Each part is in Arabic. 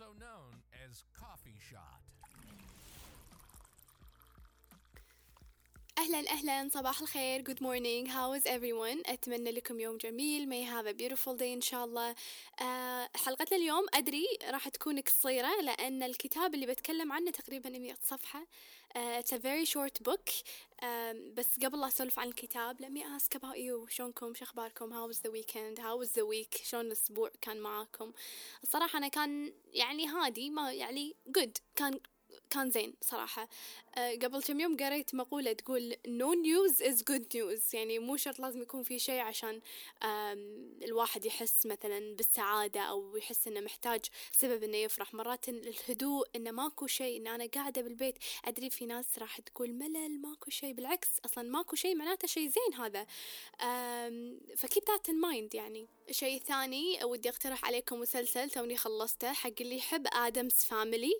Also known أهلا أهلا صباح الخير. Good morning. How is everyone? أتمنى لكم يوم جميل. May have a beautiful day إن شاء الله. آه حلقتنا اليوم أدري راح تكون قصيرة لأن الكتاب اللي بتكلم عنه تقريبا 100 صفحة. uh, it's a very short book. um, بس قبل لا أسولف عن الكتاب let me ask about you. شلونكم؟ شو أخباركم؟ How was the weekend? How was the week? شلون الأسبوع كان معاكم؟ الصراحة أنا كان يعني هادي ما يعني good. كان كان زين صراحة. أه قبل كم يوم قريت مقولة تقول no news is good news. يعني مو شرط لازم يكون في شيء عشان الواحد يحس مثلا بالسعادة أو يحس إنه محتاج سبب إنه يفرح. مرات الهدوء إنه ماكو شيء إن أنا قاعدة بالبيت أدري في ناس راح تقول ملل ماكو شيء. بالعكس أصلا ماكو شيء معناته شيء زين هذا. ف keep that in mind يعني. شيء ثاني ودي أقترح عليكم مسلسل توني خلصته حق اللي يحب آدمز فاميلي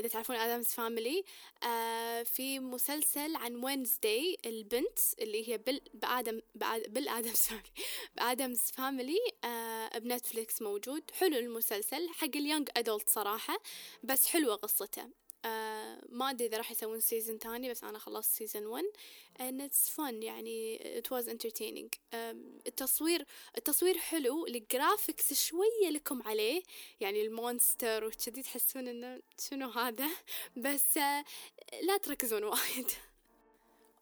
إذا تعرفون آدمز فاميلي. آه في مسلسل عن وينزداي البنت اللي هي بال بآدم بالآدمز فاميلي بآدمز فاميلي. آه بنتفليكس موجود. حلو المسلسل حق ال young adult صراحة بس حلوة قصته. آه ما أدري إذا راح يسوون season تاني بس أنا خلصت season 1 and it's fun يعني it was entertaining. التصوير التصوير حلو ال graphics شوية لكم عليه. يعني ال monster وكذي تحسون إنه شنو هذا؟ بس آه لا تركزون وايد.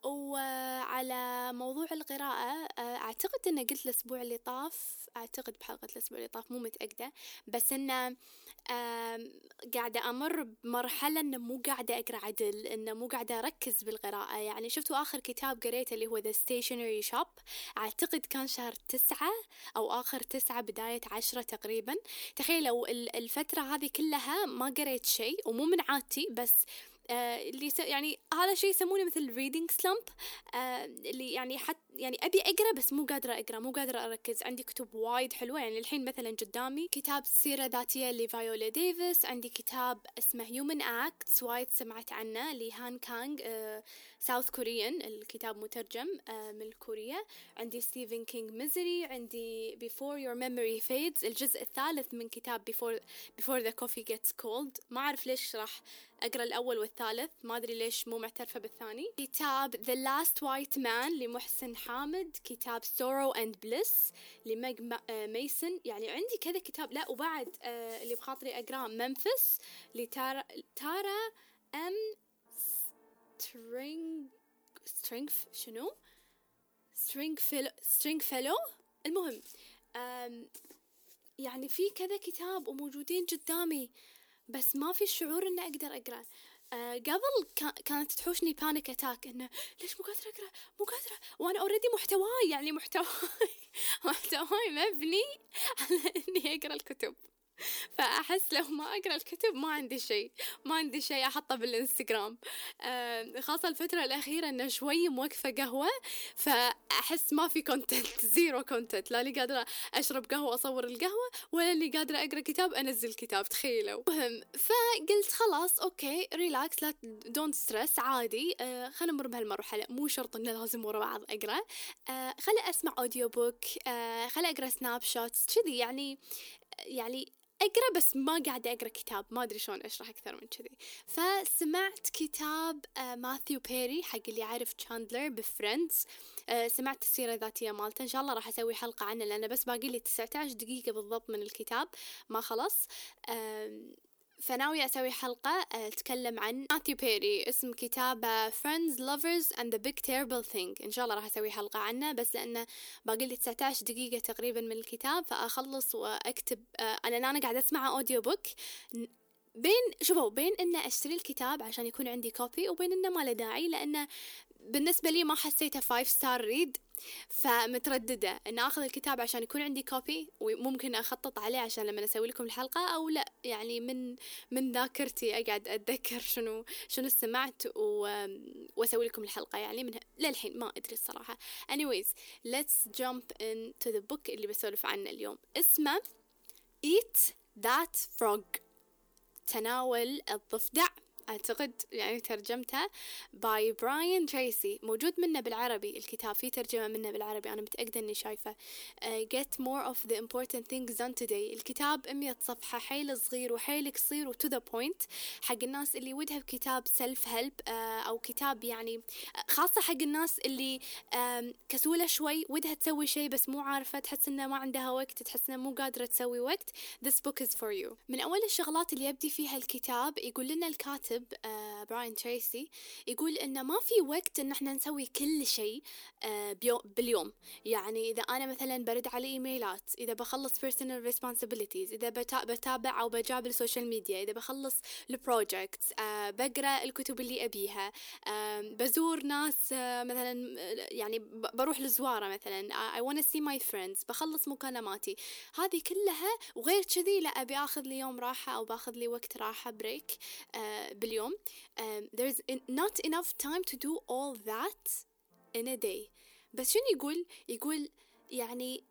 وعلى موضوع القراءة أعتقد أنه قلت الأسبوع اللي طاف أعتقد بحلقة الأسبوع اللي طاف مو متأكدة بس أنه قاعدة أمر بمرحلة أنه مو قاعدة أقرأ عدل أنه مو قاعدة أركز بالقراءة. يعني شفتوا آخر كتاب قريته اللي هو The Stationery Shop أعتقد كان شهر تسعة أو آخر تسعة بداية عشرة تقريبا. تخيلوا الفترة هذه كلها ما قريت شيء ومو من عادتي بس آه اللي يعني هذا شيء يسمونه مثل slump. آه اللي يعني حتى يعني أبي أقرأ بس مو قادرة أقرأ مو قادرة أركز. عندي كتب وايد حلوة. يعني الحين مثلا قدامي كتاب سيرة ذاتية لفايولا ديفيس. عندي كتاب اسمه Human Acts وايد سمعت عنه لهان كانغ آه South Korean الكتاب مترجم آه من كوريا. عندي ستيفن كينج Misery عندي before your memory fades. الجزء الثالث من كتاب before before the coffee gets cold. ما أعرف ليش راح أقرأ الأول والثالث ما أدري ليش مو معترفة بالثاني. كتاب The Last White Man لمحسن حامد كتاب Sorrow and Bliss لميج ميسن. يعني عندي كذا كتاب. لا وبعد آه اللي بخاطري أقرأه منفس لتارا تارا ام سترينج سترينج شنو؟ سترينج فيلو سترينج فيلو المهم يعني في كذا كتاب وموجودين قدامي. بس ما في شعور إني أقدر أقرأ. آه قبل كانت تحوشني panic attack إنه ليش مو قادرة أقرأ؟ مو قادرة. وأنا already محتواي يعني محتواي. محتواي مبني على إني أقرأ الكتب. فأحس لو ما أقرأ الكتب ما عندي شيء ما عندي شيء أحطه بالإنستغرام. خاصة الفترة الأخيرة إنه شوي موقفة قهوة فأحس ما في content zero content لا لي قادرة أشرب قهوة أصور القهوة ولا اللي قادرة أقرأ كتاب أنزل كتاب. تخيلوا. مهم. فقلت خلاص okay relax لا don't stress عادي. آه خلينا نمر بهالمرحلة. مو شرط إنه لازم ورا بعض أقرأ. آه خلي أسمع audiobook خلي أقرأ snapshots كذي يعني يعني أقرأ بس ما قاعدة أقرأ كتاب ما أدري شلون أشرح أكثر من كذي. فسمعت كتاب آه ماثيو بيري حق اللي يعرف تشاندلر بفريندز آه سمعت السيرة الذاتية مالته. إن شاء الله راح أسوي حلقة عنه لأنه بس باقي لي 19 دقيقة بالضبط من الكتاب. ما خلص آه فناوية أسوي حلقة أتكلم عن ماثيو بيري اسم كتابة Friends, Lovers and the Big Terrible Thing. إن شاء الله راح أسوي حلقة عنه بس لأنه باقي لي 19 دقيقة تقريبا من الكتاب فأخلص وأكتب أنا أنا قاعدة أسمع audiobook بين شوفوا بين إن أشتري الكتاب عشان يكون عندي copy وبين إنه ما له داعي لأنه بالنسبة لي ما حسيته five star read فمترددة إن آخذ الكتاب عشان يكون عندي copy وممكن أخطط عليه عشان لما أسوي لكم الحلقة أو لا. يعني من من ذاكرتي أقعد أتذكر شنو شنو سمعت وأسوي لكم الحلقة. يعني من للحين ما أدري الصراحة. Anyways let's jump into the book اللي بسولف عنه اليوم. اسمه eat that frog. تناول الضفدع. أعتقد يعني ترجمتها by براين تريسي موجود منه بالعربي الكتاب في ترجمة منه بالعربي أنا متأكدة إني شايفة. Uh, Get more of the important things done today. الكتاب 100 صفحة حيل صغير وحيل قصير و to the point حق الناس اللي ودها بكتاب self help أو كتاب يعني خاصة حق الناس اللي um, كسولة شوي ودها تسوي شيء بس مو عارفة تحس إنه ما عندها وقت تحس إنها مو قادرة تسوي وقت. This book is for you. من أول الشغلات اللي يبدي فيها الكتاب يقول لنا الكاتب الكاتب آه براين تريسي يقول إنه ما في وقت إن إحنا نسوي كل شيء آه باليوم. يعني إذا أنا مثلا برد على إيميلات إذا بخلص personal responsibilities إذا بتابع أو بجاب السوشيال ميديا إذا بخلص ال projects آه بقرأ الكتب اللي أبيها آه بزور ناس آه مثلا يعني بروح لزوارة مثلا I wanna see my friends بخلص مكالماتي. هذه كلها وغير كذي لا أبي آخذ لي يوم راحة أو بآخذ لي وقت راحة بريك آه باليوم um, there's not enough time to do all that in a day. بس شنو يقول؟ يقول يعني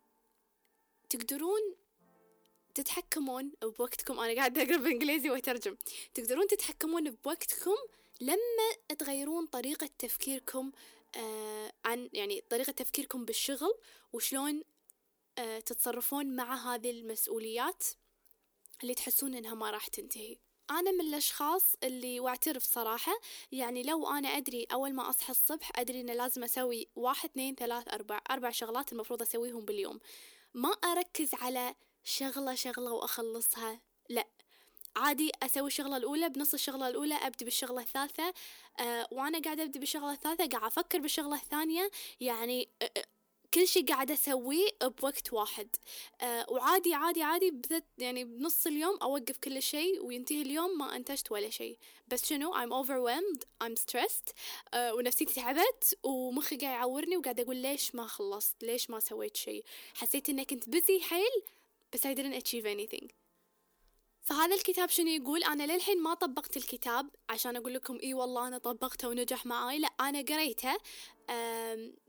تقدرون تتحكمون بوقتكم. أنا قاعدة أقرأ بالإنجليزي وأترجم. تقدرون تتحكمون بوقتكم لما تغيرون طريقة تفكيركم آه عن يعني طريقة تفكيركم بالشغل وشلون آه تتصرفون مع هذه المسؤوليات اللي تحسون إنها ما راح تنتهي. أنا من الأشخاص اللي واعترف صراحة يعني لو أنا أدري أول ما أصحى الصبح أدري إن لازم أسوي واحد اثنين ثلاث أربع أربع شغلات المفروض أسويهم باليوم. ما أركز على شغلة شغلة وأخلصها لا. عادي أسوي الشغلة الأولى بنص الشغلة الأولى أبدي بالشغلة الثالثة أه وأنا قاعدة أبدي بالشغلة الثالثة قاعد أفكر بالشغلة الثانية يعني كل شيء قاعدة أسويه بوقت واحد. أه وعادي عادي عادي بذات يعني بنص اليوم أوقف كل شيء وينتهي اليوم ما أنتجت ولا شيء بس شنو؟ I'm overwhelmed I'm stressed أه ونفسيتي تعبت ومخي قاعد يعورني وقاعد أقول ليش ما خلصت؟ ليش ما سويت شيء حسيت إني كنت بزي حيل بس I didn't achieve anything. فهذا الكتاب شنو يقول؟ أنا للحين ما طبقت الكتاب عشان أقول لكم إي والله أنا طبقته ونجح معاي لا أنا قريته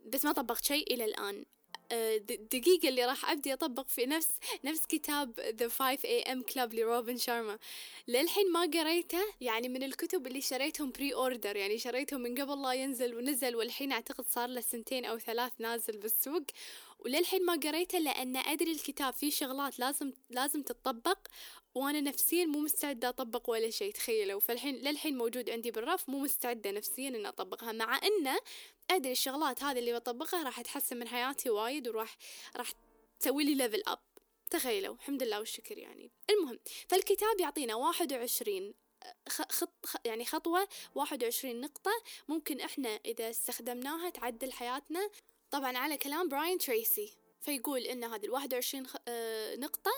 بس ما طبقت شيء إلى الآن. الدقيقة اللي راح أبدي أطبق في نفس نفس كتاب The 5 AM Club لروبن شارما. للحين ما قريته يعني من الكتب اللي شريتهم pre order يعني شريتهم من قبل لا ينزل ونزل والحين أعتقد صار له سنتين أو ثلاث نازل بالسوق. وللحين ما قريته لأن أدري الكتاب فيه شغلات لازم لازم تطبق وأنا نفسيا مو مستعدة أطبق ولا شيء تخيلوا. فالحين للحين موجود عندي بالرف مو مستعدة نفسيا إن أطبقها مع إنه أدري الشغلات هذه اللي بطبقها راح تحسن من حياتي وايد وراح راح تسوي لي level up تخيلوا الحمد لله والشكر يعني. المهم فالكتاب يعطينا واحد وعشرين خط يعني خطوة واحد وعشرين نقطة ممكن إحنا إذا استخدمناها تعدل حياتنا. طبعا على كلام براين تريسي فيقول إن هذه الواحد وعشرين نقطة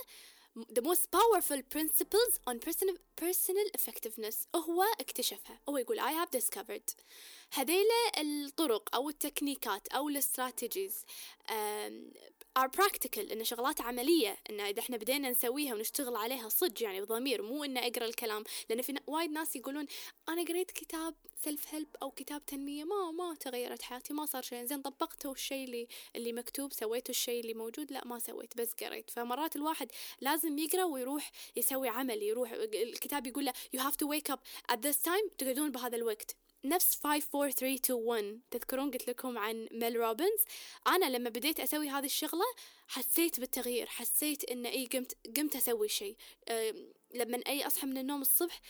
the most powerful principles on personal, personal effectiveness هو اكتشفها هو يقول I have discovered هذيلا الطرق أو ال techniqueات أو ال strategies are practical إن شغلات عملية إن إذا إحنا بدينا نسويها ونشتغل عليها صدق يعني بضمير مو إن أقرأ الكلام. لأن في وايد ناس يقولون أنا قريت كتاب self help أو كتاب تنمية ما ما تغيرت حياتي ما صار شيء. زين طبقته الشيء اللي اللي مكتوب سويته الشيء اللي موجود؟ لا ما سويت بس قريت. فمرات الواحد لازم يقرأ ويروح يسوي عمل يروح الكتاب يقول له you have to wake up at this time تقعدون بهذا الوقت. نفس 5 4 3 2 1 تذكرون قلت لكم عن ميل روبنز. أنا لما بديت أسوي هذه الشغلة حسيت بالتغيير حسيت إن إي قمت قمت أسوي شيء. لما إي أصحى من النوم الصبح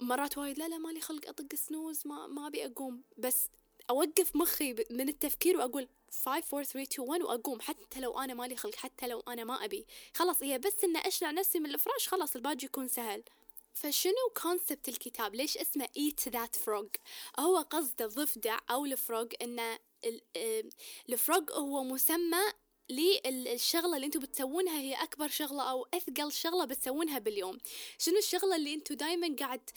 مرات وايد لا لا مالي خلق أطق snooze ما ما أبي أقوم. بس أوقف مخي من التفكير وأقول 5 4 3 2 1 وأقوم حتى لو أنا مالي خلق حتى لو أنا ما أبي. خلاص هي بس إن اشلع نفسي من الفراش خلاص الباقي يكون سهل. فشنو concept الكتاب؟ ليش اسمه eat that frog هو قصده الضفدع أو ال frog إنه ال frog هو مسمى للشغلة اللي أنتم بتسوونها هي أكبر شغلة أو أثقل شغلة بتسوونها باليوم. شنو الشغلة اللي أنتم دائما قاعد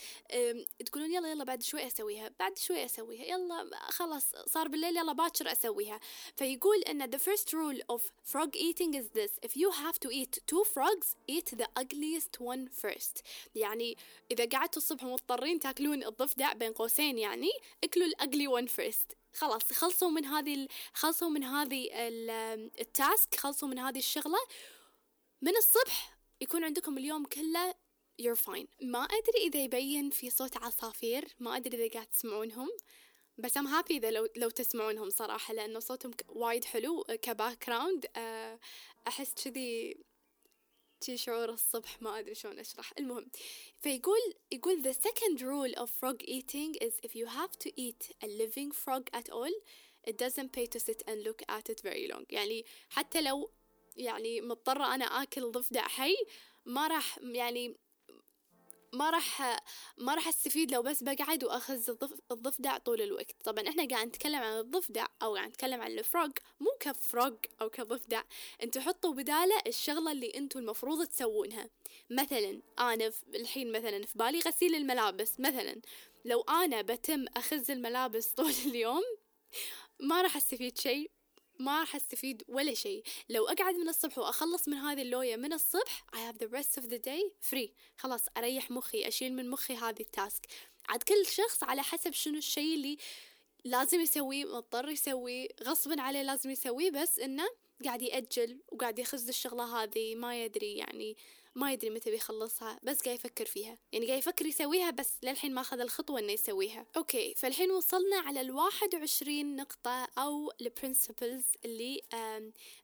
تقولون يلا يلا بعد شوي أسويها. بعد شوي أسويها. يلا خلاص صار بالليل يلا باكر أسويها. فيقول إن the first rule of frog eating is this. If you have to eat two frogs eat the ugliest one first. يعني إذا قعدتوا الصبح مضطرين تأكلون الضفدع بين قوسين يعني اكلوا الاجلي one first. خلاص خلصوا من هذه خلصوا من هذه التاسك خلصوا من هذه الشغلة. من الصبح يكون عندكم اليوم كله you're fine. ما أدري إذا يبين في صوت عصافير ما أدري إذا قاعد تسمعونهم بس I'm happy إذا لو, لو تسمعونهم صراحة لأنه صوتهم وايد حلو كباك جراوند آه، أحس كذي شي شعور الصبح ما أدري شلون أشرح المهم فيقول يقول the second rule of frog eating is if you have to eat a living frog at all it doesn't pay to sit and look at it very long يعني حتى لو يعني مضطرة أنا آكل ضفدع حي ما راح يعني ما راح ما راح أستفيد لو بس بقعد وأخذ الضفدع طول الوقت. طبعا إحنا قاعد نتكلم عن الضفدع أو قاعد نتكلم عن الفروغ مو كفروغ أو كضفدع أنتوا حطوا بدالة الشغلة اللي أنتوا المفروض تسوونها. مثلا أنا الحين مثلا في بالي غسيل الملابس. مثلا لو أنا بتم أخز الملابس طول اليوم ما راح أستفيد شيء. ما راح أستفيد ولا شيء. لو أقعد من الصبح وأخلص من هذه اللوية من الصبح I have the rest of the day free. خلاص أريح مخي أشيل من مخي هذه ال task. عاد كل شخص على حسب شنو الشيء اللي لازم يسويه مضطر يسويه غصبا عليه لازم يسويه بس إنه قاعد يأجل وقاعد يخز الشغلة هذه ما يدري يعني ما يدري متى بيخلصها بس قاعد يفكر فيها. يعني قاعد يفكر يسويها بس للحين ما أخذ الخطوة إنه يسويها. okay فالحين وصلنا على الواحد وعشرين نقطة أو ال principles اللي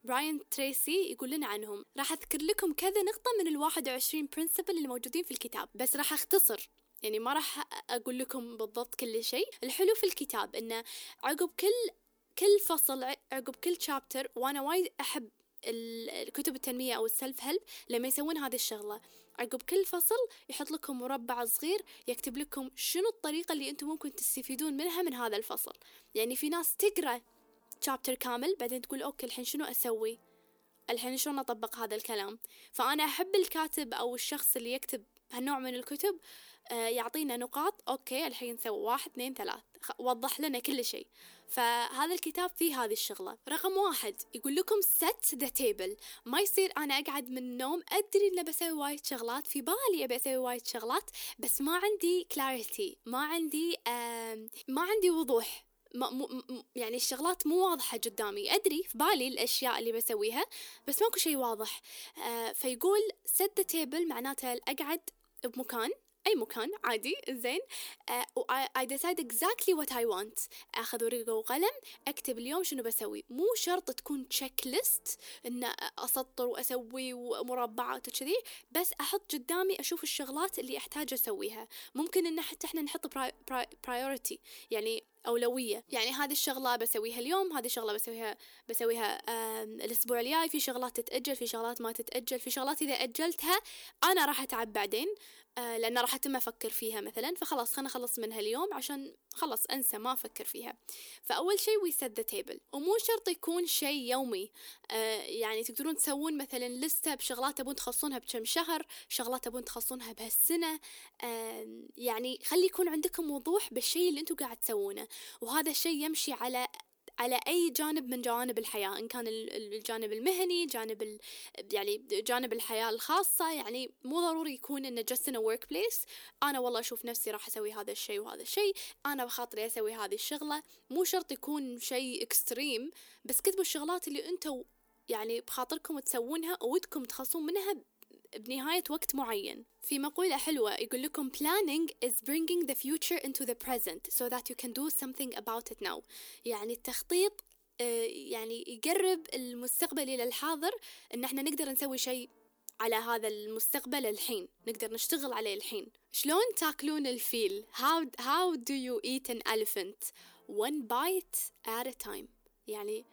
براين تريسي يقول لنا عنهم. راح أذكر لكم كذا نقطة من الواحد وعشرين principle اللي موجودين في الكتاب. بس راح أختصر. يعني ما راح أقول لكم بالضبط كل شيء. الحلو في الكتاب إنه عقب كل كل فصل عقب كل chapter وأنا وايد أحب الكتب التنمية أو ال self help لما يسوون هذه الشغلة. عقب كل فصل يحط لكم مربع صغير يكتب لكم شنو الطريقة اللي أنتم ممكن تستفيدون منها من هذا الفصل. يعني في ناس تقرأ chapter كامل بعدين تقول okay الحين شنو أسوي؟ الحين شلون أطبق هذا الكلام؟ فأنا أحب الكاتب أو الشخص اللي يكتب هالنوع من الكتب آه، يعطينا نقاط okay الحين نسوي واحد اثنين ثلاث وضح لنا كل شيء. فهذا الكتاب فيه هذه الشغلة. رقم واحد يقول لكم set the table. ما يصير أنا أقعد من النوم أدري إن بسوي وايد شغلات في بالي أبي أسوي وايد شغلات بس ما عندي clarity ما عندي ما عندي وضوح. ما م يعني الشغلات مو واضحة قدامي. أدري في بالي الأشياء اللي بسويها بس ماكو شيء واضح. آه فيقول set the table معناته أقعد بمكان. أي مكان عادي زين. و I decide exactly what I want. أخذ ورقة وقلم أكتب اليوم شنو بسوي. مو شرط تكون تشيك ليست إن أسطر وأسوي ومربعات وكذي بس أحط قدامي أشوف الشغلات اللي أحتاج أسويها. ممكن إن حتى إحنا نحط priority. يعني أولوية. يعني هذه الشغلة بسويها اليوم هذه الشغلة بسويها بسويها الأسبوع الجاي. في شغلات تتأجل في شغلات ما تتأجل. في شغلات إذا أجلتها أنا راح أتعب بعدين آه لأن راح أتم أفكر فيها مثلا. فخلاص خلنا أخلص منها اليوم عشان خلاص أنسى ما أفكر فيها. فأول شيء we set the table ومو شرط يكون شيء يومي. آه يعني تقدرون تسوون مثلا لستة بشغلات تبون تخلصونها بكم شهر شغلات تبون تخلصون بهالسنة. يعني خلي يكون عندكم وضوح بالشيء اللي أنتم قاعد تسوونه. وهذا الشيء يمشي على على أي جانب من جوانب الحياة إن كان الجانب المهني جانب يعني جانب الحياة الخاصة. يعني مو ضروري يكون إنه just in a workplace. أنا والله أشوف نفسي راح أسوي هذا الشيء وهذا الشيء. أنا بخاطري أسوي هذه الشغلة. مو شرط يكون شيء إكستريم بس كتبوا الشغلات اللي أنتوا يعني بخاطركم تسوونها ودكم تخلصون منها بنهاية وقت معين. في مقولة حلوة يقول لكم planning is bringing the future into the present so that you can do something about it now. يعني التخطيط آه، يعني يقرب المستقبل إلى الحاضر إن إحنا نقدر نسوي شيء على هذا المستقبل الحين. نقدر نشتغل عليه الحين. شلون تاكلون الفيل؟ How, how do you eat an elephant? One bite at a time. يعني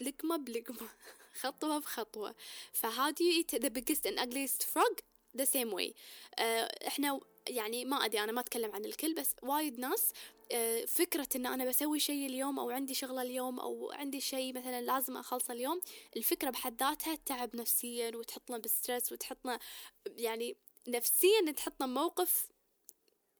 لقمة بلقمة. خطوة بخطوة. ف how do you eat the biggest and ugliest frog? The same way. uh, إحنا يعني ما أدري أنا ما أتكلم عن الكل بس وايد ناس uh, فكرة إن أنا بسوي شيء اليوم أو عندي شغلة اليوم أو عندي شيء مثلا لازم أخلصه اليوم الفكرة بحد ذاتها تعب نفسيا وتحطنا بستريس وتحطنا يعني نفسيا تحطنا موقف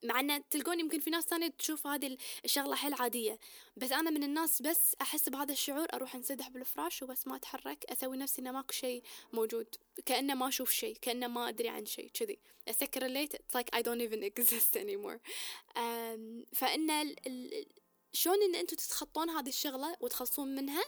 ما أدري تلقون يمكن في ناس ثانية تشوف هذه الشغلة حيل عادية. بس أنا من الناس بس أحس بهذا الشعور أروح أنسدح بالفراش وبس ما أتحرك أسوي نفسي إنه ماكو شيء موجود. كأنه ما أشوف شيء كأنه ما أدري عن شيء كذي. أسكر الليت it's like I don't even exist anymore. فإن ال ال شلون إن أنتم تتخطون هذه الشغلة وتخلصون منها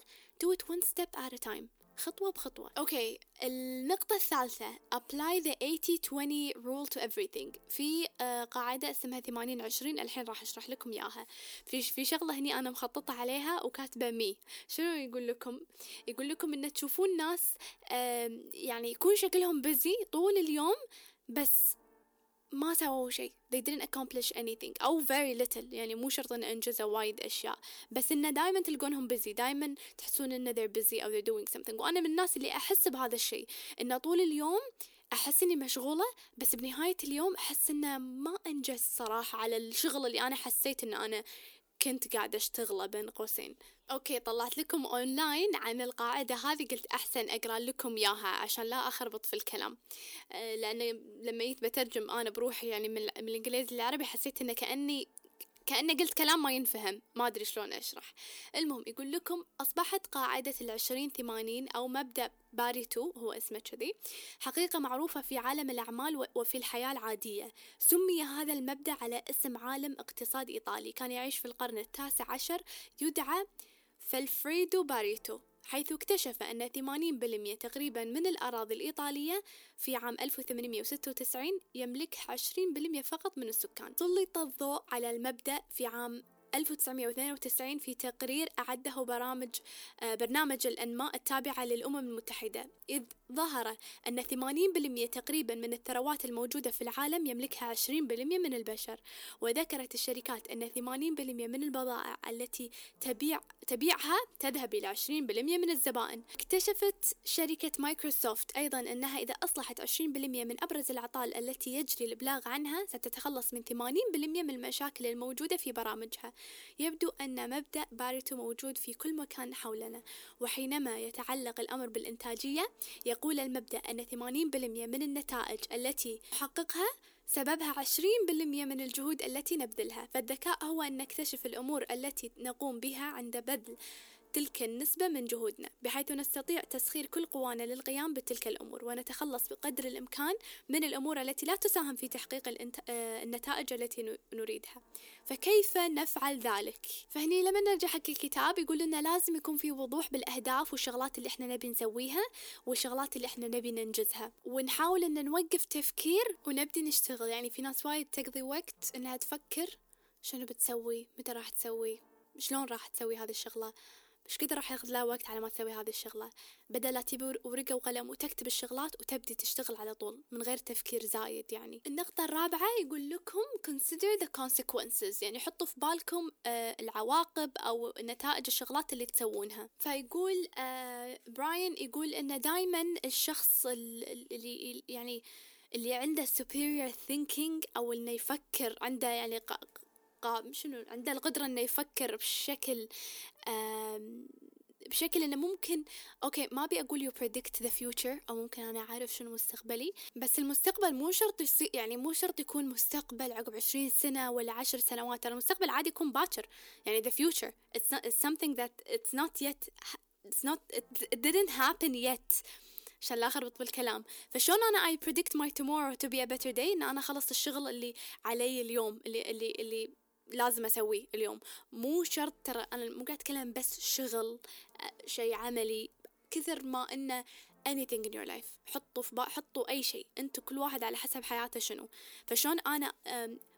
do it one step at a time. خطوة بخطوة. أوكي النقطة الثالثة. Apply the 80-20 rule to everything. في آه قاعدة اسمها 80 20 الحين راح أشرح لكم إياها. في في شغلة هني أنا مخططة عليها وكاتبة مي شنو يقول لكم؟ يقول لكم إن تشوفون ناس يعني يكون شكلهم بزي طول اليوم بس ما سووا شيء. They didn't accomplish anything. أو very little. يعني مو شرط إن أنجزوا وايد أشياء. بس إنه دائما تلقونهم busy. دائما تحسون إنه they're busy أو they're doing something. وأنا من الناس اللي أحس بهذا الشيء. إنه طول اليوم أحس إني مشغولة بس بنهاية اليوم أحس إنه ما أنجز صراحة على الشغل اللي أنا حسيت إن أنا كنت قاعدة أشتغله بين قوسين. أوكي طلعت لكم أونلاين عن القاعدة هذه قلت أحسن أقرأ لكم إياها عشان لا أخربط في الكلام. أه لأن لما جيت بترجم أنا بروحي يعني من, الإنجليزي للعربي حسيت إنه كأني كأنه قلت كلام ما ينفهم ما أدري شلون أشرح. المهم يقول لكم أصبحت قاعدة العشرين ثمانين أو مبدأ باريتو هو اسمه كذي حقيقة معروفة في عالم الأعمال وفي الحياة العادية. سمي هذا المبدأ على اسم عالم اقتصاد إيطالي. كان يعيش في القرن التاسع عشر يدعى فالفريدو باريتو حيث اكتشف أن 80% تقريبا من الأراضي الإيطالية في عام 1896 يملكها 20% فقط من السكان. سلط الضوء على المبدأ في عام 1992 في تقرير أعده برامج برنامج الإنماء التابعة للأمم المتحدة إذ ظهر أن 80% تقريبا من الثروات الموجودة في العالم يملكها 20% من البشر. وذكرت الشركات أن 80% من البضائع التي تبيع تبيعها تذهب إلى 20% من الزبائن. اكتشفت شركة مايكروسوفت أيضا أنها إذا أصلحت 20% من أبرز الأعطال التي يجري الإبلاغ عنها ستتخلص من 80% من المشاكل الموجودة في برامجها. يبدو أن مبدأ باريتو موجود في كل مكان حولنا وحينما يتعلق الأمر بالإنتاجية يقول المبدأ أن 80% من النتائج التي نحققها سببها 20% من الجهود التي نبذلها فالذكاء هو أن نكتشف الأمور التي نقوم بها عند بذل تلك النسبة من جهودنا بحيث نستطيع تسخير كل قوانا للقيام بتلك الأمور ونتخلص بقدر الإمكان من الأمور التي لا تساهم في تحقيق النتائج التي نريدها. فكيف نفعل ذلك؟ فهني لما نرجع حق الكتاب يقول لنا لازم يكون في وضوح بالأهداف والشغلات اللي إحنا نبي نسويها والشغلات اللي إحنا نبي ننجزها. ونحاول إن نوقف تفكير ونبدي نشتغل. يعني في ناس وايد تقضي وقت إنها تفكر شنو بتسوي متى راح تسوي شلون راح تسوي هذه الشغلة. مش كذا راح ياخذ لها وقت على ما تسوي هذه الشغلة؟ بدل لا تجيب ورقة وقلم وتكتب الشغلات وتبدي تشتغل على طول من غير تفكير زايد يعني. النقطة الرابعة يقول لكم consider the consequences يعني حطوا في بالكم آه العواقب أو نتائج الشغلات اللي تسوونها. فيقول آه براين يقول إنه دايما الشخص اللي يعني اللي عنده superior thinking أو إنه يفكر عنده يعني شنو؟ عنده القدرة إنه يفكر بشكل بشكل إنه ممكن أوكي ما أبي أقول you predict the future أو ممكن أنا عارف شنو مستقبلي بس المستقبل مو شرط يصير يعني مو شرط يكون مستقبل عقب عشرين سنة ولا عشر سنوات ترى المستقبل عادي يكون باكر يعني the future. It's, not, it's something that it's not yet it's not it didn't عشان لا اخربط بالكلام فشلون أنا I predict my tomorrow to be a better day إن أنا خلص الشغل اللي علي اليوم اللي اللي اللي لازم أسويه اليوم. مو شرط ترى أنا مو قاعد أتكلم بس شغل شيء عملي كثر ما إنه anything in your life. حطوا في حطوا أي شيء. أنتوا كل واحد على حسب حياته شنو. فشلون أنا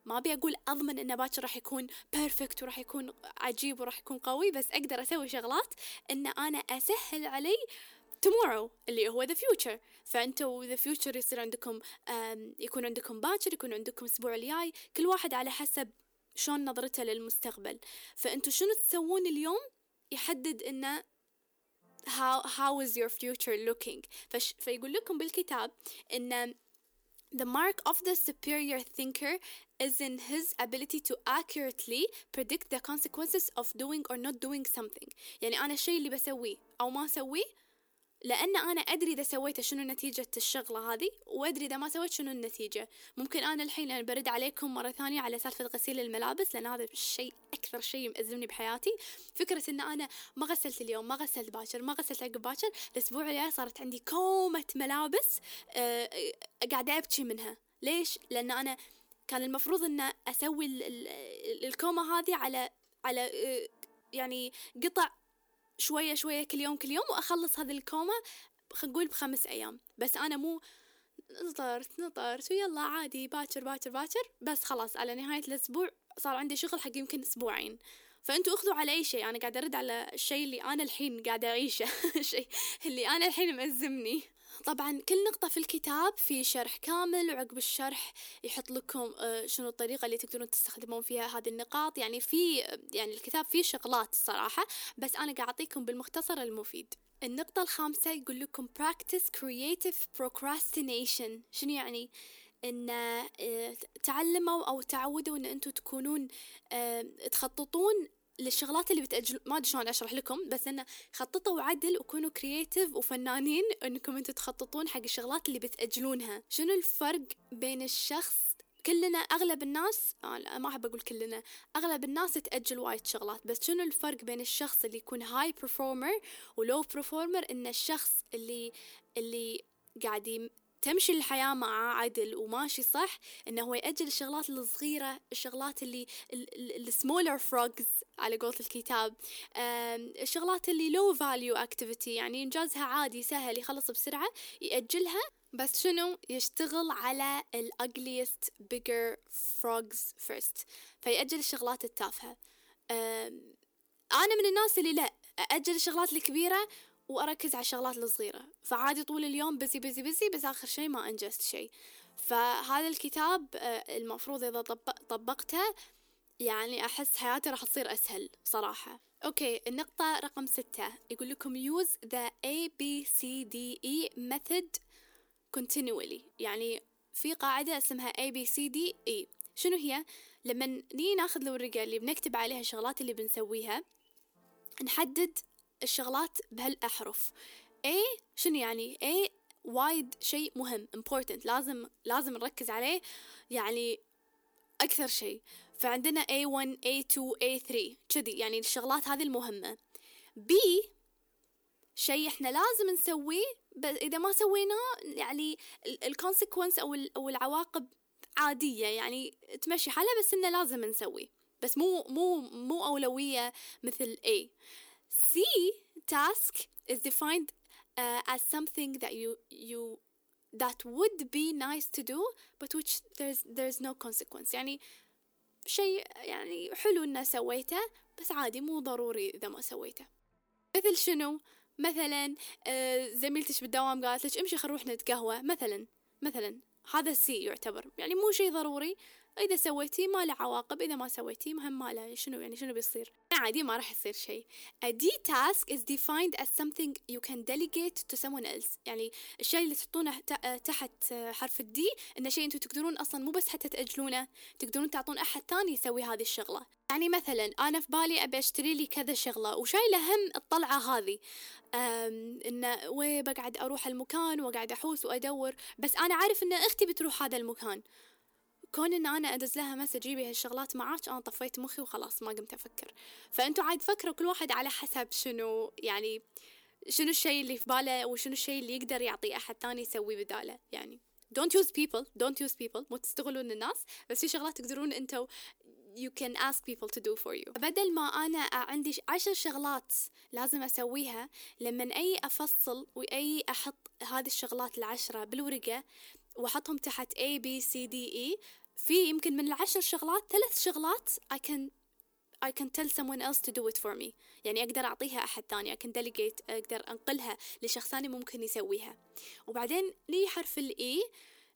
ما أبي أقول أضمن إنه باكر راح يكون بيرفكت وراح يكون عجيب وراح يكون قوي بس أقدر أسوي شغلات إن أنا أسهل علي tomorrow اللي هو the future. فانتوا the future يصير عندكم يكون عندكم باكر يكون عندكم الأسبوع الجاي. كل واحد على حسب شلون نظرته للمستقبل فانتوا شنو تسوون اليوم يحدد انه how, how is your future looking فش فيقول لكم بالكتاب ان The mark of the superior thinker is in his ability to accurately predict the consequences of doing or not doing something يعني أنا الشيء اللي بسويه أو ما أسويه لأن أنا أدري إذا سويته شنو نتيجة الشغلة هذه وأدري إذا ما سويت شنو النتيجة. ممكن أنا الحين برد عليكم مرة ثانية على سالفة غسيل الملابس لأن هذا الشيء أكثر شيء مأزمني بحياتي. فكرة إن أنا ما غسلت اليوم ما غسلت باكر ما غسلت عقب باكر الأسبوع الجاي صارت عندي كومة ملابس أه قاعدة أبكي منها. ليش؟ لأن أنا كان المفروض أن أسوي الكومة هذه على على أه يعني قطع شوية شوية كل يوم كل يوم وأخلص هذه الكومة نقول بخمس أيام. بس أنا مو نطرت نطرت ويلا عادي باكر باكر باكر. بس خلاص على نهاية الأسبوع صار عندي شغل حق يمكن أسبوعين. فأنتوا أخذوا على أي شيء؟ أنا قاعدة أرد على الشيء اللي أنا الحين قاعدة أعيشه. الشيء اللي أنا الحين مأزمني طبعا كل نقطة في الكتاب في شرح كامل وعقب الشرح يحط لكم شنو الطريقة اللي تقدرون تستخدمون فيها هذه النقاط. يعني في يعني الكتاب فيه شغلات الصراحة بس أنا قاعد أعطيكم بالمختصر المفيد. النقطة الخامسة يقول لكم practice creative procrastination. شنو يعني؟ إن تعلموا أو تعودوا إن أنتم تكونون تخططون للشغلات اللي بتأجل ما أدري شلون أشرح لكم بس إنه خططوا عدل وكونوا creative وفنانين إنكم أنتم تخططون حق الشغلات اللي بتأجلونها. شنو الفرق بين الشخص كلنا أغلب الناس آه ما أحب أقول كلنا أغلب الناس تأجل وايد شغلات بس شنو الفرق بين الشخص اللي يكون high performer و low performer إن الشخص اللي اللي قاعد تمشي الحياة معاه عدل وماشي صح إنه هو يأجل الشغلات الصغيرة الشغلات اللي ال smaller frogs على قولة الكتاب. الشغلات اللي low value activity يعني إنجازها عادي سهل يخلص بسرعة يأجلها. بس شنو؟ يشتغل على ال ugliest bigger frogs first فيأجل الشغلات التافهة. أنا من الناس اللي لا أأجل الشغلات الكبيرة وأركز على الشغلات الصغيرة. فعادي طول اليوم busy busy busy بس آخر شيء ما أنجزت شيء فهذا الكتاب المفروض إذا طبقته يعني أحس حياتي راح تصير أسهل صراحة. أوكي النقطة رقم ستة. يقول لكم use the A B C D E method continually. يعني في قاعدة اسمها A B C D E. شنو هي؟ لما نيجي ناخذ الورقة اللي بنكتب عليها الشغلات اللي بنسويها نحدد الشغلات بهالأحرف. A شنو يعني؟ A وايد شيء مهم important لازم لازم نركز عليه يعني أكثر شيء. فعندنا A1 A2 A3 كذي يعني الشغلات هذه المهمة. B شيء إحنا لازم نسويه بس إذا ما سويناه يعني الكونسيكونس أو أو العواقب عادية يعني تمشي حالها بس إنه لازم نسويه. بس مو مو مو أولوية مثل A. C task is defined uh, as something that you you that would be nice to do but which there's there's no consequence. يعني شيء يعني حلو إنه سويته بس عادي مو ضروري إذا ما سويته. مثل شنو؟ مثلا زميلتك بالدوام قالت لك امشي خلينا نروح نتقهوى. مثلا مثلا هذا السي يعتبر. يعني مو شيء ضروري إذا سويتيه ما له عواقب إذا ما سويتيه مهم ما له شنو يعني شنو بيصير؟ عادي ما راح يصير شيء. A D task is defined as something you can delegate to someone else. يعني الشيء اللي تحطونه تحت حرف الدي إنه شيء أنتم تقدرون أصلا مو بس حتى تأجلونه تقدرون تعطون أحد ثاني يسوي هذه الشغلة. يعني مثلا أنا في بالي أبي أشتري لي كذا شغلة وشايلة هم الطلعة هذه. إنه بقعد أروح المكان وقاعد أحوس وأدور بس أنا عارف إن أختي بتروح هذا المكان. كون إن أنا أدز لها مسج جيبي هالشغلات معاك أنا طفيت مخي وخلاص ما قمت أفكر. فأنتوا عاد فكروا كل واحد على حسب شنو يعني شنو الشيء اللي في باله وشنو الشيء اللي يقدر يعطيه أحد ثاني يسويه بداله. يعني don't use people don't use people مو تستغلون الناس بس في شغلات تقدرون أنتوا you can ask people to do for you. بدل ما أنا عندي عشر شغلات لازم أسويها لما أي أفصل وأي أحط هذه الشغلات العشرة بالورقة وأحطهم تحت A B C D E في يمكن من العشر شغلات ثلاث شغلات I can I can tell someone else to do it for me. يعني أقدر أعطيها أحد ثاني I can delegate أقدر أنقلها لشخص ثاني ممكن يسويها. وبعدين لي حرف الإي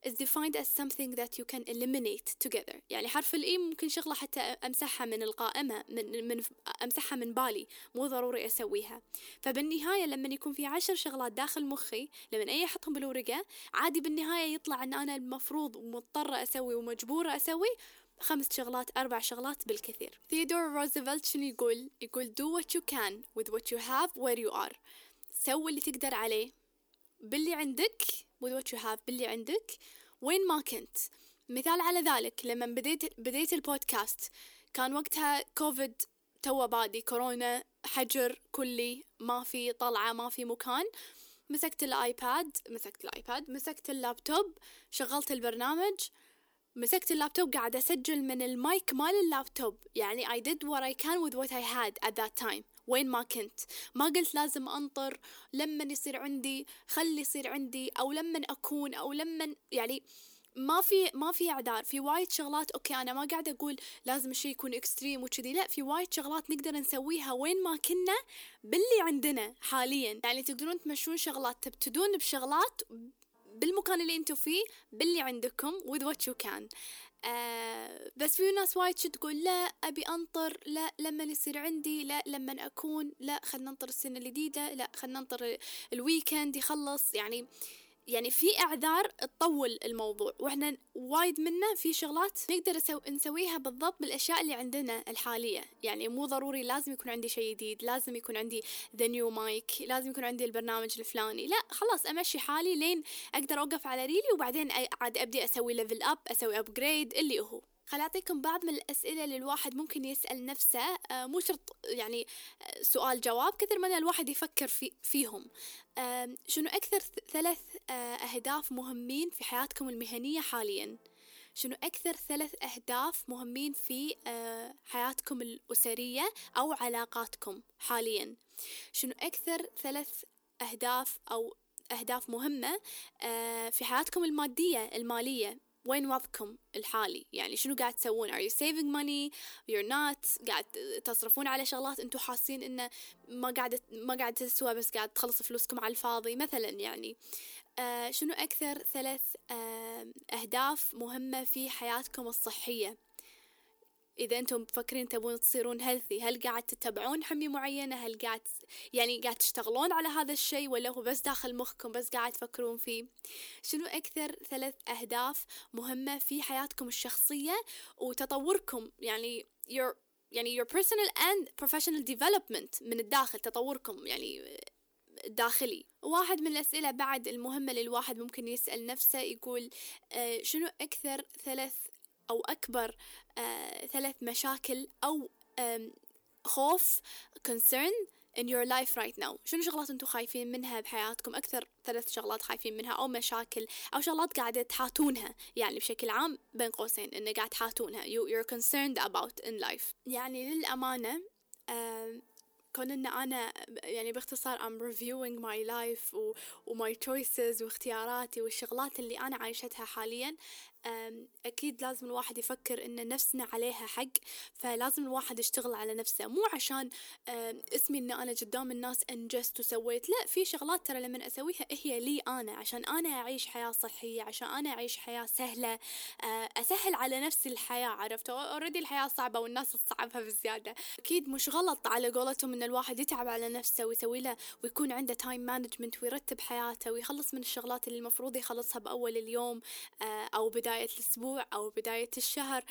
is defined as something that you can eliminate together. يعني حرف الإي ممكن شغلة حتى أمسحها من القائمة من, من أمسحها من بالي مو ضروري أسويها. فبالنهاية لما يكون في عشر شغلات داخل مخي لما أي أحطهم بالورقة عادي بالنهاية يطلع أن أنا المفروض ومضطرة أسوي ومجبورة أسوي خمس شغلات أربع شغلات بالكثير. ثيودور روزفلت شنو يقول؟ يقول do what you can with what you have where you are. سوي اللي تقدر عليه. باللي عندك with what you have باللي عندك وين ما كنت. مثال على ذلك لما بديت بديت البودكاست كان وقتها كوفيد توه بادي كورونا حجر كلي ما في طلعة ما في مكان. مسكت الآيباد مسكت الآيباد مسكت اللابتوب شغلت البرنامج مسكت اللابتوب قاعد أسجل من المايك مال اللابتوب. يعني I did what I can with what I had at that time. وين ما كنت. ما قلت لازم أنطر لما يصير عندي خلي يصير عندي أو لما أكون أو لما يعني ما في ما في إعذار. في وايد شغلات أوكي أنا ما قاعدة أقول لازم الشيء يكون extreme وكذي. لا في وايد شغلات نقدر نسويها وين ما كنا باللي عندنا حاليا. يعني تقدرون تمشون شغلات تبتدون بشغلات بالمكان اللي أنتم فيه باللي عندكم with what you can. آه بس في ناس وايد شو تقول لا أبي أنطر لا لما يصير عندي لا لما أكون لا خلنا ننطر السنة الجديدة لا خلنا ننطر الويكند يخلص. يعني يعني في إعذار تطول الموضوع وإحنا وايد منا في شغلات نقدر نسو... نسويها بالضبط بالأشياء اللي عندنا الحالية. يعني مو ضروري لازم يكون عندي شيء جديد لازم يكون عندي the new mic لازم يكون عندي البرنامج الفلاني. لا خلاص أمشي حالي لين أقدر أوقف على ريولي وبعدين عاد أبدي أسوي level up أسوي upgrade اللي هو. خل أعطيكم بعض من الأسئلة اللي الواحد ممكن يسأل نفسه آه، مو شرط يعني آه، سؤال جواب كثر من الواحد يفكر في فيهم. شنو أكثر ثلاث آه، أهداف مهمين في حياتكم المهنية حاليا؟ شنو أكثر ثلاث أهداف مهمين في حياتكم الأسرية أو علاقاتكم حاليا؟ شنو أكثر ثلاث أهداف أو أهداف مهمة في حياتكم المادية المالية؟ وين وضعكم الحالي؟ يعني شنو قاعد تسوون؟ Are you saving money? You're not قاعد تصرفون على شغلات أنتم حاسين انه ما قاعد ما قاعد تسوى بس قاعد تخلص فلوسكم على الفاضي مثلا يعني. آه شنو أكثر ثلاث آه أهداف مهمة في حياتكم الصحية؟ إذا أنتم مفكرين تبون تصيرون هيلثي هل قاعد تتبعون حمية معينة؟ هل قاعد يعني قاعد تشتغلون على هذا الشيء ولا هو بس داخل مخكم بس قاعد تفكرون فيه؟ شنو أكثر ثلاث أهداف مهمة في حياتكم الشخصية وتطوركم؟ يعني your يعني your personal and professional development من الداخل تطوركم يعني داخلي. واحد من الأسئلة بعد المهمة للواحد ممكن يسأل نفسه يقول آه شنو أكثر ثلاث أو أكبر آه ثلاث مشاكل أو خوف concern in your life right now. شنو شغلات أنتم خايفين منها بحياتكم؟ أكثر ثلاث شغلات خايفين منها أو مشاكل أو شغلات قاعدة تحاتونها. يعني بشكل عام بين قوسين إنه قاعد تحاتونها. You, you're concerned about in life. يعني للأمانة كون إن أنا يعني باختصار I'm reviewing my life و, و my choices واختياراتي والشغلات اللي أنا عايشتها حاليا أكيد لازم الواحد يفكر إن نفسنا عليها حق فلازم الواحد يشتغل على نفسه. مو عشان اسمي إن أنا قدام الناس أنجزت وسويت لا في شغلات ترى لما أسويها هي لي أنا عشان أنا أعيش حياة صحية عشان أنا أعيش حياة سهلة أسهل على نفسي الحياة عرفت؟ أوريدي الحياة صعبة والناس تصعبها بزيادة. أكيد مش غلط على قولتهم إن الواحد يتعب على نفسه ويسوي له ويكون عنده time management ويرتب حياته ويخلص من الشغلات اللي المفروض يخلصها بأول اليوم أو بداية بداية الأسبوع أو بداية الشهر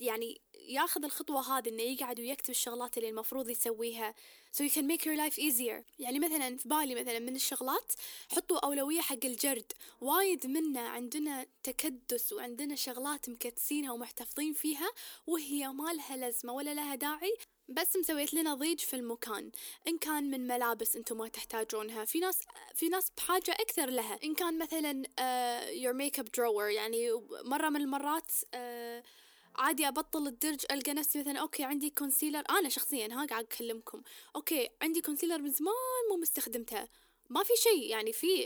يعني ياخذ الخطوة هذه إنه يقعد ويكتب الشغلات اللي المفروض يسويها. So you can make your life easier. يعني مثلا في بالي مثلا من الشغلات حطوا أولوية حق الجرد. وايد منا عندنا تكدس وعندنا شغلات مكدسينها ومحتفظين فيها وهي ما لها لازمة ولا لها داعي. بس مسوية لنا ضيج في المكان. إن كان من ملابس أنتم ما تحتاجونها. في ناس في ناس بحاجة أكثر لها. إن كان مثلا your makeup drawer يعني مرة من المرات uh, عادي أبطل الدرج ألقى نفسي مثلا أوكي عندي concealer أنا شخصيا ها قاعد أكلمكم. أوكي عندي concealer من زمان مو مستخدمته ما في شيء يعني في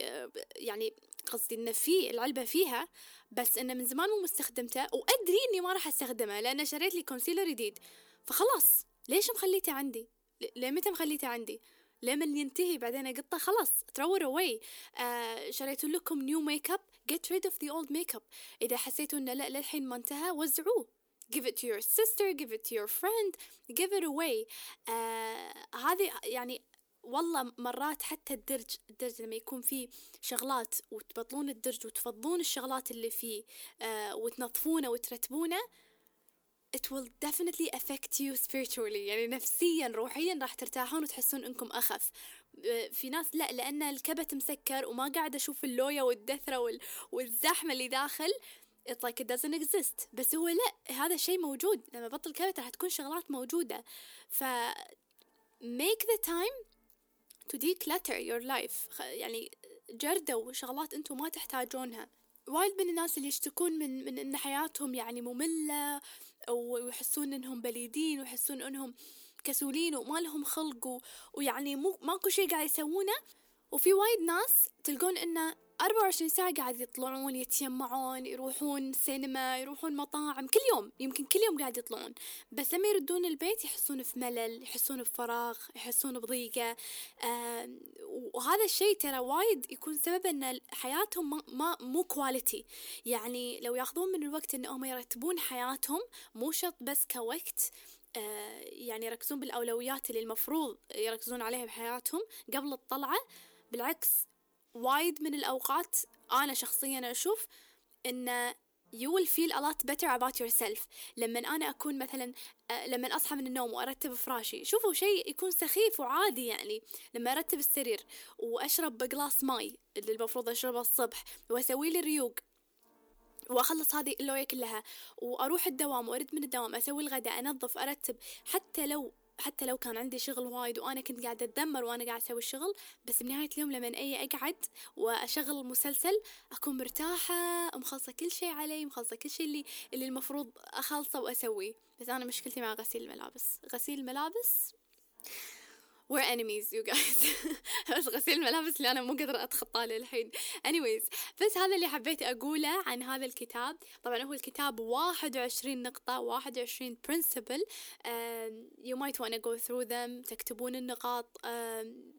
يعني قصدي إنه في العلبة فيها بس إنه من زمان مو مستخدمته وأدري إني ما راح أستخدمه لأن شريت لي concealer جديد. فخلاص. ليش مخليته عندي؟ ليه متى مخليته عندي؟ لمن ينتهي بعدين؟ اقطه خلاص throw it away. آه شريتوا لكم new makeup get rid of the old makeup. إذا حسيتوا إنه لا للحين ما انتهى وزعوه. Give it to your sister. Give it to your friend. Give it away. آه هذه يعني والله مرات حتى الدرج الدرج لما يكون فيه شغلات وتبطلون الدرج وتفضون الشغلات اللي فيه آه وتنظفونه وترتبونه it will definitely affect you spiritually. يعني نفسيا روحيا راح ترتاحون وتحسون إنكم أخف. آه، في ناس لا لأن الكبت مسكر وما قاعد أشوف اللويا والدثرة وال... والزحمة اللي داخل. It's like it doesn't exist. بس هو لا هذا الشيء موجود. لما بطل كبت راح تكون شغلات موجودة. ف make the time to declutter your life. يعني جردوا شغلات أنتم ما تحتاجونها. وايد من الناس اللي يشتكون من من إن حياتهم يعني مملة ويحسون إنهم بليدين ويحسون إنهم كسولين وما لهم خلق ويعني مو ماكو شيء قاعد يسوونه. وفي وايد ناس تلقون انه 24 ساعة قاعد يطلعون يتجمعون يروحون سينما يروحون مطاعم كل يوم يمكن كل يوم قاعد يطلعون. بس لما يردون البيت يحسون في ملل يحسون بفراغ يحسون بضيقة. آه وهذا الشيء ترى وايد يكون سبب إن حياتهم ما, ما مو كواليتي يعني لو ياخذون من الوقت انهم يرتبون حياتهم مو شرط بس كوقت آه يعني يركزون بالأولويات اللي المفروض يركزون عليها بحياتهم قبل الطلعة. بالعكس وايد من الأوقات أنا شخصيا أشوف إن you will feel a lot better about yourself. لما أنا أكون مثلا لما أصحى من النوم وأرتب فراشي شوفوا شيء يكون سخيف وعادي يعني. لما أرتب السرير وأشرب بقلاص ماي اللي المفروض أشربه الصبح وأسوي لي ريوق وأخلص هذه اللوية كلها وأروح الدوام وأرد من الدوام أسوي الغداء أنظف أرتب حتى لو حتى لو كان عندي شغل وايد وأنا كنت قاعدة اتذمر وأنا قاعدة أسوي الشغل بس بنهاية اليوم لما أي أقعد وأشغل مسلسل أكون مرتاحة مخلصة كل شيء علي مخلصة كل شيء اللي اللي المفروض أخلصه وأسويه. بس أنا مشكلتي مع غسيل الملابس. غسيل الملابس we're enemies you guys. بس غسيل الملابس اللي أنا مو قادرة أتخطاه للحين. Anyways بس هذا اللي حبيت أقوله عن هذا الكتاب. طبعا هو الكتاب واحد وعشرين نقطة واحد وعشرين principle. Um, you might wanna go through them تكتبون النقاط. Um,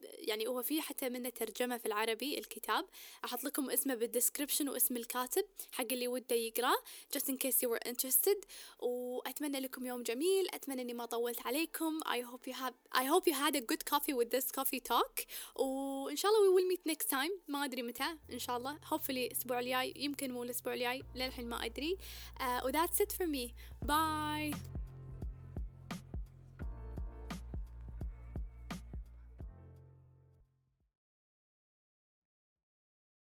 يعني هو في حتى منه ترجمة في العربي الكتاب. أحط لكم اسمه بالدسكربشن واسم الكاتب حق اللي وده يقرأ just in case you were interested. وأتمنى لكم يوم جميل. أتمنى إني ما طولت عليكم. I hope you have I hope you had a good coffee with this coffee talk. وإن شاء الله we will meet next time. ما أدري متى إن شاء الله. Hopefully الأسبوع الجاي يمكن مو الأسبوع الجاي للحين ما أدري. Uh, و that's it for me. Bye.